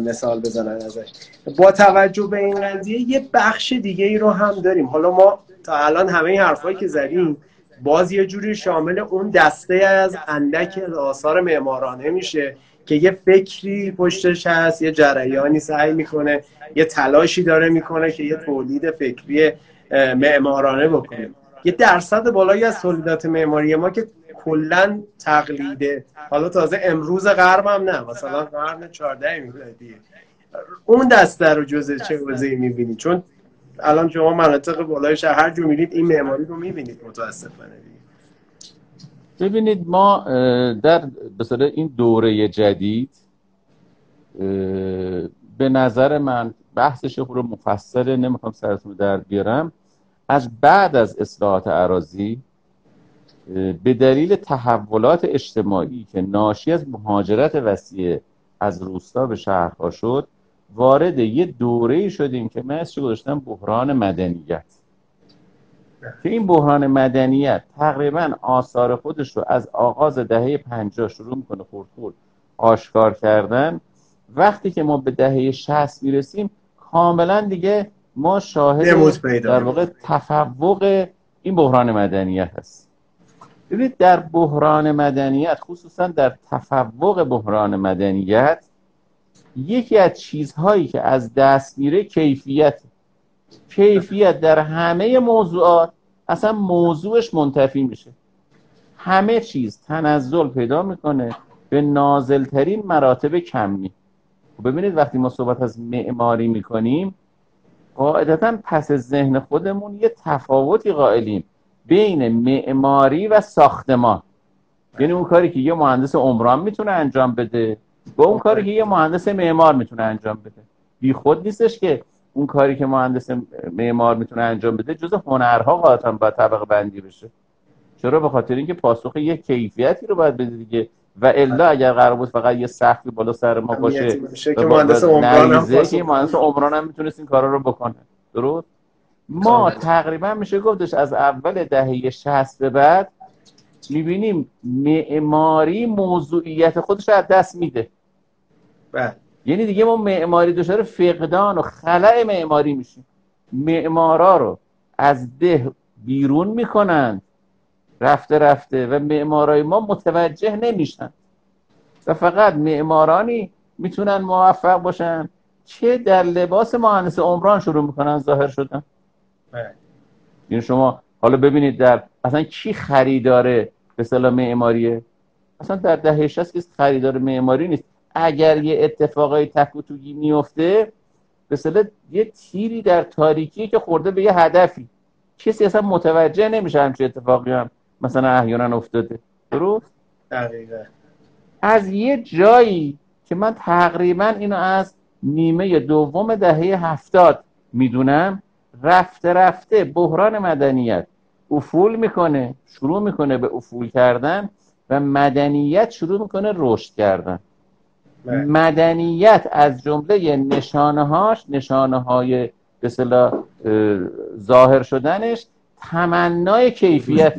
مثال بزنن ازش. با توجه به این قضیه یه بخش دیگه ای رو هم داریم. حالا ما تا الان همه این حرفایی که زدیم باز یه جوری شامل اون دسته از اندک آثار معمارانه میشه. که یه فکری پشتش هست یه جریانی سعی می‌کنه یه تلاشی داره می‌کنه که یه تولید فکری معمارانه بکنه. یه درصد بالایی از تولیدات معماری ما که کلا تقلیده. حالا تازه امروز غرب هم نه مثلا قرن 14 میلادی اون دسته رو جزء چه حوزه‌ای می‌بینید چون الان شما مناطق بالای شهر هر جو میرید این معماری رو می‌بینید متاسفانه. ببینید ما در مثلا این دوره جدید به نظر من بحثش رو مفصل نمی‌خوام سرتون در بیارم. از بعد از اصلاحات عراضی به دلیل تحولات اجتماعی که ناشی از مهاجرت وسیع از روستا به شهرها شد وارد یه دوره شدیم که من گذاشتم؟ بحران مدنیت. که این بحران مدنیت تقریبا آثار خودش رو از آغاز دهه پنجاه شروع می‌کنه خورد خورد. آشکار کردن. وقتی که ما به دهه شست می‌رسیم کاملا دیگه ما شاهد در واقع تفوق این بحران مدنیت هست. ببینید در بحران مدنیت خصوصا در تفوق بحران مدنیت یکی از چیزهایی که از دست میره کیفیت. کیفیت در همه موضوعات اصلا موضوعش منتفی میشه. همه چیز تنزل پیدا می‌کنه به نازلترین مراتب کمی. ببینید وقتی ما صحبت از معماری می‌کنیم قاعدتا پس ذهن خودمون یه تفاوتی قائلیم بین معماری و ساختمان. یعنی اون کاری که یه مهندس عمران می‌تونه انجام بده با اون کاری که یه مهندس معمار می‌تونه انجام بده. بی خود نیستش که اون کاری که مهندس معمار می‌تونه انجام بده جز هنرها قاعدتا باید طبقه بندی بشه. چرا؟ به خاطر اینکه پاسخ یه کیفیتی رو باید بده دیگه. و الا اگر قرار بود فقط یه سختی بالا سر ما باشه که مهندس عمران هم که مهندس عمران هم می‌تونست این کارا رو بکنه. درست؟ ما تقریبا میشه گفتش از اول دهه 60 به بعد می‌بینیم معماری موضوعیت خودش رو از دست میده. بله. یعنی دیگه ما معماری دچار فقدان و خلع معماری میشیم. معمارا رو از ده بیرون می‌کنند رفته رفته و معمارای ما متوجه نمیشن. و فقط معمارانی می‌تونن موفق باشن. چه در لباس مهندس عمران شروع می‌کنن ظاهر شدن. بله. این شما حالا ببینید در اصلا کی خریداره به صلاح معماریه؟ اصلا در دهه 60 که خریدار معماری نیست. اگر یه اتفاقای تک و توگی میفته به صلاح یه تیری در تاریکی که خورده به یه هدفی. کسی اصلا متوجه نمیشه همچه اتفاقی هم مثلا احیانا افتاده. درست؟ دقیقا. از یه جایی که من تقریبا اینو از نیمه دوم دهه هفتاد می‌دونم رفته رفته بحران مدنیت افول می‌کنه شروع می‌کنه به افول کردن و مدنیت شروع می‌کنه رشد کردن. بله. مدنیت از جمله نشانه هاش نشانه های به ظاهر شدنش تمنای کیفیت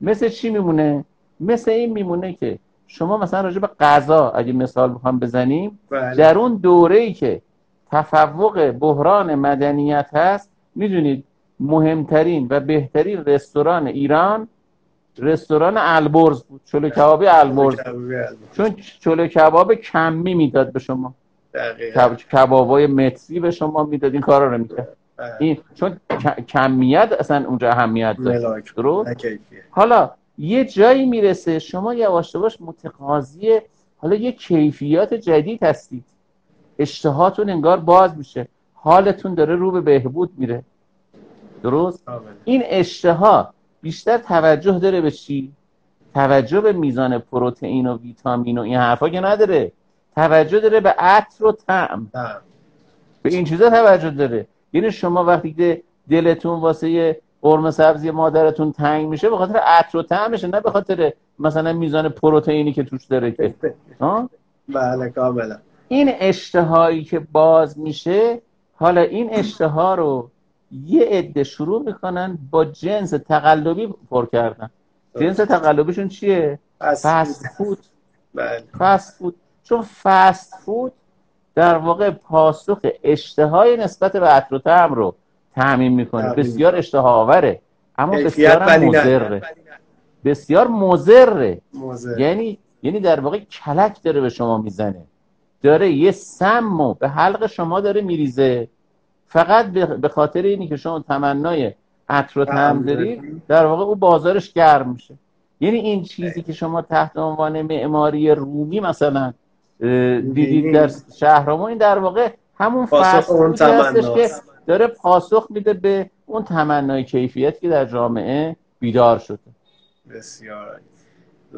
مثل چی میمونه مثل این میمونه که شما مثلا راجع به غذا اگه مثال بخوام بزنیم بله. در اون دوره ای که تفوق بحران مدنیت هست می‌دونید مهمترین و بهترین رستوران ایران رستوران البرز بود. چلو کبابی البرز چون چلو کباب کمی می‌داد به شما. دقیقا. کبابای متری به شما می‌داد. این کارا رو می‌کرد. بله. این چون کمیت اصلا اونجا اهمیت داشت. درست. حالا یه جایی می‌رسه. شما یواش یواش متقاضی حالا یه کیفیات جدید هستید. اشتهاتون انگار باز میشه. حالتون داره رو به بهبود میره. درست. این اشتها بیشتر توجه داره به چی؟ توجه به میزان پروتئین و ویتامین و این حرفا که نداره. توجه داره به عطر و طعم. به این چیزا توجه داره. یعنی شما وقتی که دلتون واسه یه قرمه سبزی مادرتون تنگ میشه به خاطر عطر و طعمشه نه به خاطر مثلا میزان پروتئینی که توش داره که؟ بله کاملا. این اشتهایی که باز میشه حالا این اشتها رو یه عده شروع می‌کنن با جنس تقلبی پر کردن. جنس تقلبیشون چیه؟ فست فود فست فود چون فست فود در واقع پاسخ اشتهای نسبت به عطر و طعم رو تعمین می‌کنه. بسیار اشتها آوره اما بسیار. مضره. بسیار مضره. یعنی یعنی در واقع کلک داره به شما می‌زنه. داره یه سم و به حلق شما داره میریزه. فقط به خاطر اینی که شما تمنای عطر و طعم طعم دارید. در واقع او بازارش گرم میشه یعنی این چیزی که شما تحت عنوان معماری رومی مثلا دیدید در شهرامون این در واقع همون فودی هستش که. داره پاسخ میده به اون تمنای کیفیت که در جامعه بیدار شده بسیار.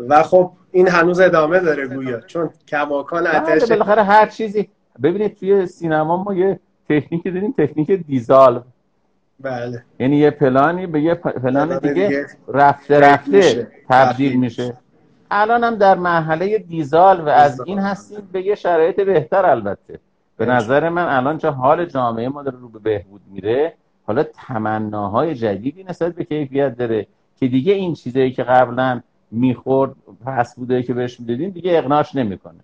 و خب این هنوز ادامه داره گویا چون کماکان بله آتش بالاخره هر چیزی ببینید توی سینما ما یه تکنیکی داریم تکنیک دیزال. بله. یعنی یه پلانی به یه پلان دیگه دیگه رفته رفته میشه. تبدیل میشه. الان هم در مرحله دیزال و از. این هستیم به یه شرایط بهتر البته. به بله. نظر من الان چه حال جامعه ما داره رو به بهبود میره حالا تمناهای جدیدی نسبت به کیفیت داره که دیگه این چیزایی که قبلا می‌خورد پس بوده که بهش می‌دادیم دیگه اقناش نمی‌کنه.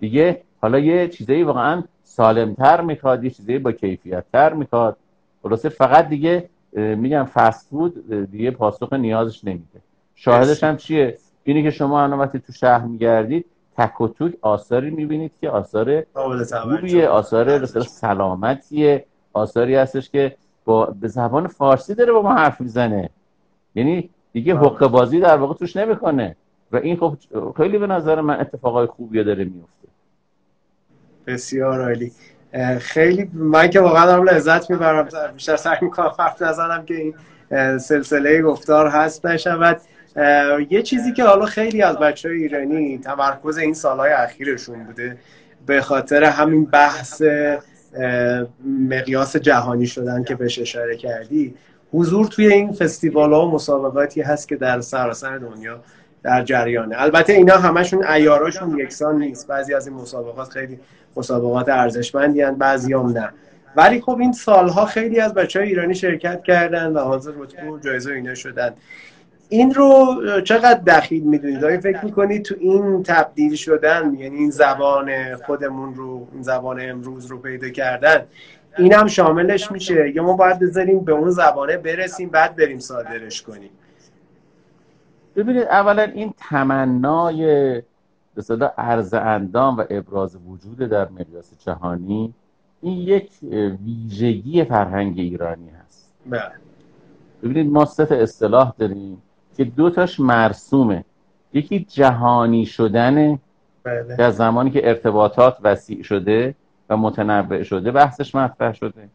دیگه حالا یه چیزایی واقعا سالمتر می‌خواد یه چیزایی با کیفیتتر می‌خواد. خلاصه فقط دیگه میگم فست فود دیگه پاسخ نیازش نمیده. شاهدش هم چیه؟ اینی که شما الان وقتی تو شهر میگردید تک و توک آثاری می‌بینید که آثار خوبیه آثار سلامتیه. آثاری هستش که با به زبان فارسی داره با ما حرف می‌زنه. یعنی دیگه حق بازی در واقع توش نمی‌کنه. و این خب خیلی به نظر من اتفاقای خوبی داره میفته بسیار عالی. خیلی من که واقعا دارم لذت می‌برم. بیشتر سعی می‌کنم حرف نزنم که این سلسله گفتار هست نشود یه چیزی که حالا خیلی از بچه های ایرانی تمرکز این سالهای اخیرشون بوده به خاطر همین بحث مقیاس جهانی شدن که بهش اشاره کردی حضور توی این فستیوال ها و مسابقاتی هست که در سراسر دنیا در جریانه. البته اینا همشون ایاراشون یکسان نیست. بعضی از این مسابقات خیلی مسابقات ارزشمندی هستند بعضی هم نه. ولی خب این سالها خیلی از بچه های ایرانی شرکت کردن و حاضر رتبه و جایزه اینا شدن. این رو چقدر دخیل می‌دونید؟ آیا فکر می‌کنید تو این تبدیل شدن یعنی این زبان خودمون رو این زبان امروز رو پیدا کردن این هم شاملش میشه؟ یا ما باید بذاریم به اون زبانه برسیم بعد بریم صادرش کنیم؟ ببینید اولا این تمنای به عرض اندام و ابراز وجود در مقیاس جهانی این یک ویژگی فرهنگ ایرانی هست. بله. ببینید ما سه اصطلاح داریم که دو تاش مرسومه. یکی جهانی شدن بله. در زمانی که ارتباطات وسیع شده و متنوع شده بحثش مطرح شده.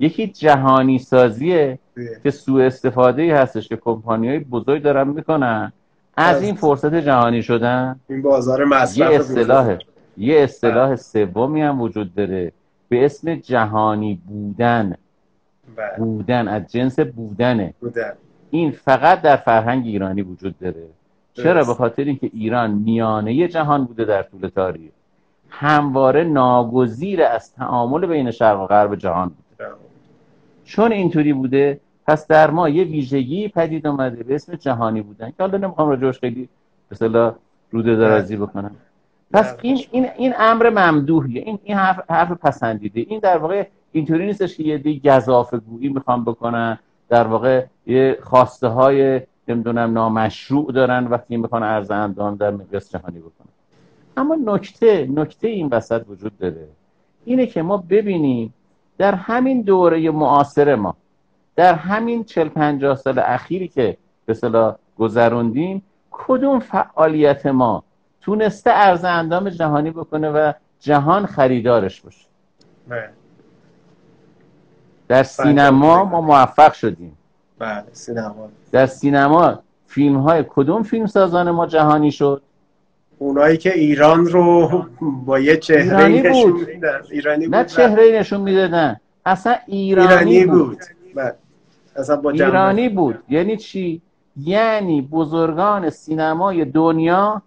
یکی جهانی سازیه بله. که سوء استفاده ای هستش که کمپانی های بزرگ دارن می‌کنن. از این فرصت جهانی شدن این بازار مصرف یه اصطلاح یه اصطلاح سومی هم وجود داره به اسم جهانی بودن. بله. بودن از جنس بودنه بودن. این فقط در فرهنگ ایرانی وجود داره. چرا؟ به خاطر اینکه ایران میانه جهان بوده در طول تاریخ. همواره ناگزیر از تعامل بین شرق و غرب جهان بوده چون اینطوری بوده پس در ما یه ویژگی پدید آمده به اسم جهانی بودن که حالا نمی‌خوام راجعش خیلی به روده درازی بکنم. پس این این این امر ممدوحیه این این حرف, حرف پسندیده. این در واقع اینطوری نیستش که یه دی گزافه گویی می‌خوام بکنن در واقع یه خواسته های نمی‌دونم نامشروع دارن وقتی می‌خوان عرض اندام در مقیاس جهانی بکنن. اما نکته نکته این وسط وجود داره. اینه که ما ببینیم در همین دوره معاصر ما در همین 40 50 سال اخیری که به صلاح گذروندیم کدوم فعالیت ما تونسته عرض اندام جهانی بکنه و جهان خریدارش باشه؟ بله. در سینما ما موفق شدیم. بله سینما. در سینما فیلم های کدوم فیلم سازان ما جهانی شد؟ اونایی که ایران رو با یه چهره ایرانی بود. ایرانی بود نه چهره نشون می‌دادن. اصلا ایرانی, ایرانی بود, بود. بله. اصلا با ایرانی بود. یعنی چی؟ یعنی بزرگان سینمای دنیا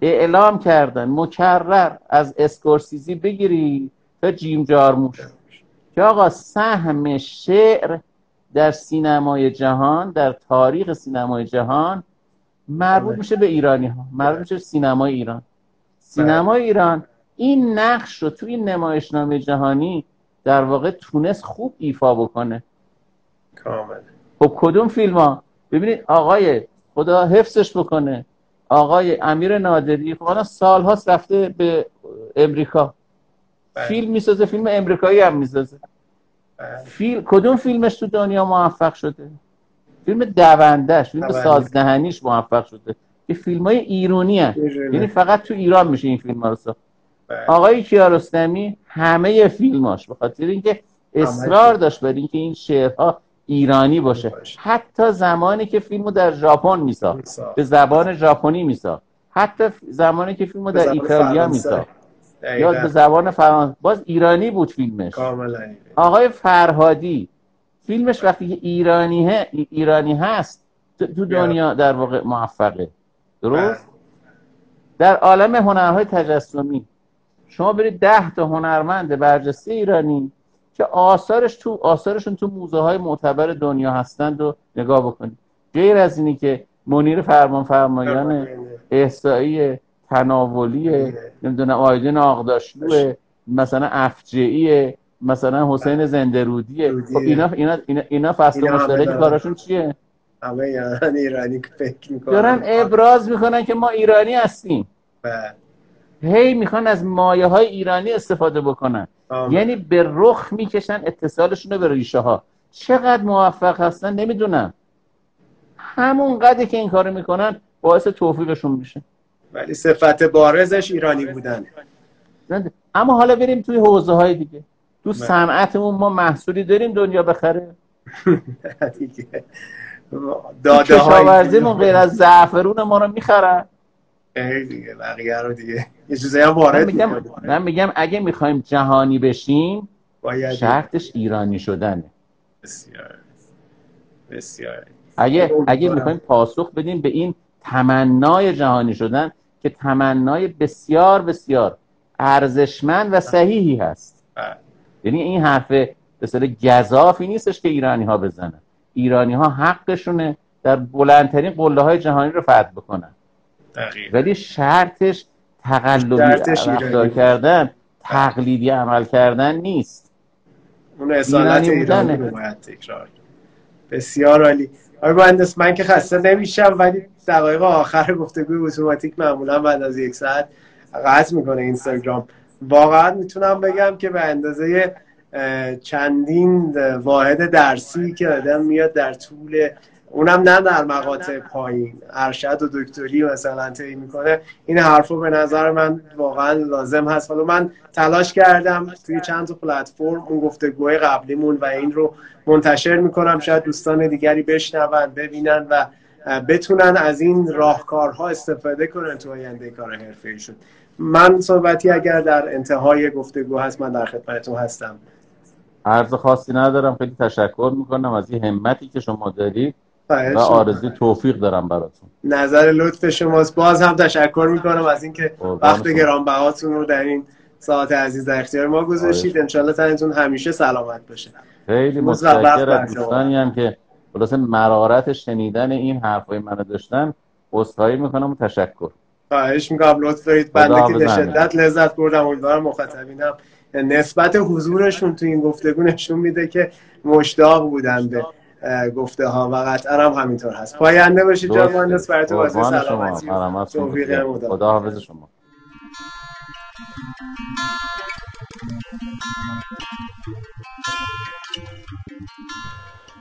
اعلام کردن. مکرر از اسکورسیزی بگیری تا جیم جارموش. که آقا سهم شعر در سینمای جهان در تاریخ سینمای جهان مربوط میشه به ایرانی ها مربوط میشه سینمای ایران. سینمای ایران این نقش رو توی نمایشنامه جهانی در واقع تونست خوب ایفا بکنه. کامل. خب کدوم فیلم ها ببینید آقای خدا حفظش بکنه. آقای امیر نادری خب الان سالهاست رفته به امریکا. بله. فیلم می‌سازه فیلم امریکایی هم می‌سازه. بله. فیلم کدوم فیلمش تو دنیا موفق شده؟ فیلم دوندهش فیلم دونده. سازدهنیش موفق شده که فیلم های هست ایرانی. یعنی فقط تو ایران میشه این فیلم ها رو ساخت بله. آقای کیارستمی همه فیلماش به خاطر اینکه اصرار داشت بر اینکه این شعرها ایرانی باشه. حتی زمانی که فیلمو در ژاپن میساخت. به زبان ژاپنی میساخت حتی زمانی که فیلمو در ایتالیا. میساخت. یا به زبان فرانسه باز ایرانی بود فیلمش آقای فرهادی فیلمش وقتی که ایرانی, هست تو دنیا در واقع موفقه. درست؟ در عالم هنرهای تجسمی شما برید ده تا هنرمند برجسته ایرانی که آثارش تو آثارشون تو موزه های معتبر دنیا هستند و نگاه بکنید. غیر از اینی که منیر فرمان فرمایان احسایی تناولیه نمی‌دونم آیدین آقداشلوه مثلا افجعیه مثلا حسین زندرودیه خب اینا اینا اینا, فصل مشترک کاراشون چیه؟ همه ایرانی که فکر می‌کنن. دارن ابراز می‌کنن که ما ایرانی هستیم. بله. هی می‌خوان از مایه های ایرانی استفاده بکنن. یعنی به رخ می‌کشن اتصالشون رو به ریشه ها چقدر موفق هستن نمی‌دونم. همون قدری که این کارو می‌کنن باعث توفیقشون میشه. ولی صفت بارزش ایرانی بودن. اما حالا بریم توی حوزه های دیگه. تو بله. صنعتمون ما محصولی داریم دنیا بخره. داده کشاورزیمون غیر از زعفرون ما رو می‌خرن. دیگه بقیه رو دیگه. یه چیزایی هم وارد میگم من میگم اگه می‌خوایم جهانی بشیم باید شرطش ایرانی شدنه. بسیار. بسیار. اگه اگه می‌خوایم پاسخ بدیم به این تمنای جهانی شدن که تمنای بسیار بسیار ارزشمند و صحیحی هست. بله. یعنی این حرف به گذافی نیستش که ایرانی ها بزنن. ایرانی ها حقشونه در بلندترین قله های جهانی رو فتح بکنن. ولی شرطش تقلبی رفتار کردن تقلیدی عمل کردن نیست. اون اصالت ایرانی باید تکرار بسیار عالی. آقای مهندس من که خسته نمیشم ولی دقایق آخر گفتگوی اتوماتیک معمولا بعد از یک ساعت قطع می‌کنه اینستاگرام. واقعا می‌تونم بگم که به اندازه چندین واحد درسی که آدم میاد در طول اونم نه در مقاطع پایین. ارشد و دکتری مثلا طی می‌کنه. این حرفو به نظر من واقعا لازم هست. حالا من تلاش کردم توی چند تا پلتفرم اون گفتگوهای قبلیمون و این رو منتشر می‌کنم. شاید دوستان دیگری بشنون ببینن و بتونن از این راهکارها استفاده کنن تو آینده کار حرفه من صحبتی اگر در انتهای گفتگو هست من در خدمتتون هستم. عرض خاصی ندارم خیلی تشکر می‌کنم از این همتی که شما دارید و آرزوی توفیق دارم براتون. نظر لطف شماست. باز هم تشکر می‌کنم از اینکه وقت گرانبهاتون رو در این ساعت عزیز در اختیار ما گذاشتید. انشالله تنتون همیشه سلامت باشه. خیلی متشکرم دوستانی هم که خلاصه مرارت شنیدن این حرفای منو داشتن عذرخواهی می‌کنم و تشکر. خواهش می‌کنم لطف دارید. بنده که به شدت لذت بردم. امیدوارم مخاطبینم نسبت حضورشون تو این گفتگو نشون میده که مشتاق بودن به گفته ها و قطعا هم همینطور هست. پاینده باشید جان مهندس براتون واسه سلامتی. خدا حافظ شما.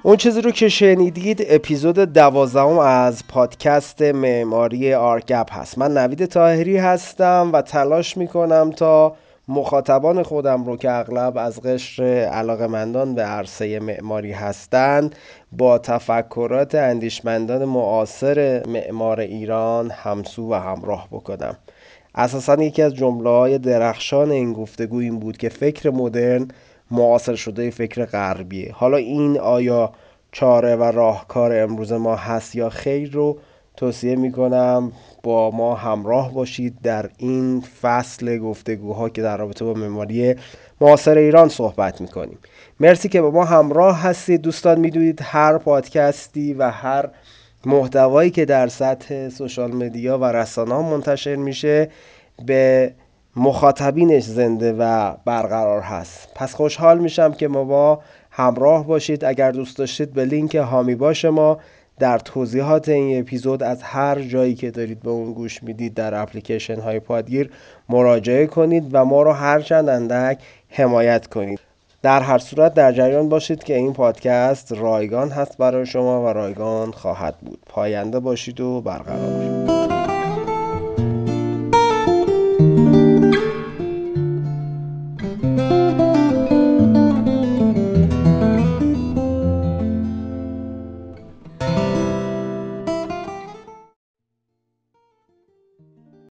اون چیزی رو که شنیدید اپیزود دوازدهم از پادکست معماری آرگپ هست. من نوید تاهری هستم و تلاش می‌کنم تا مخاطبان خودم رو که اغلب از قشر علاقمندان به عرصه معماری هستند با تفکرات اندیشمندان معاصر معمار ایران همسو و همراه بکنم. اساسا یکی از جمله های درخشان این گفتگو این بود که فکر مدرن معاصر شده فکر غربیه. حالا این آیا چاره و راهکار امروز ما هست یا خیر رو توصیه می‌کنم با ما همراه باشید در این فصل گفتگوها که در رابطه با معماری معاصر ایران صحبت می‌کنیم. مرسی که با ما همراه هستید. دوستان می‌دونید هر پادکستی و هر محتوایی که در سطح سوشال مدیا و رسانه ها منتشر میشه به مخاطبینش زنده و برقرار هست. پس خوشحال میشم که ما با همراه باشید. اگر دوست داشتید به لینک هامی باش ما در توضیحات این اپیزود از هر جایی که دارید به اون گوش می‌دید در اپلیکیشن های پادگیر مراجعه کنید و ما رو هر چند اندک حمایت کنید. در هر صورت در جریان باشید که این پادکست رایگان هست برای شما و رایگان خواهد بود. پاینده باشید و برقرار باشید.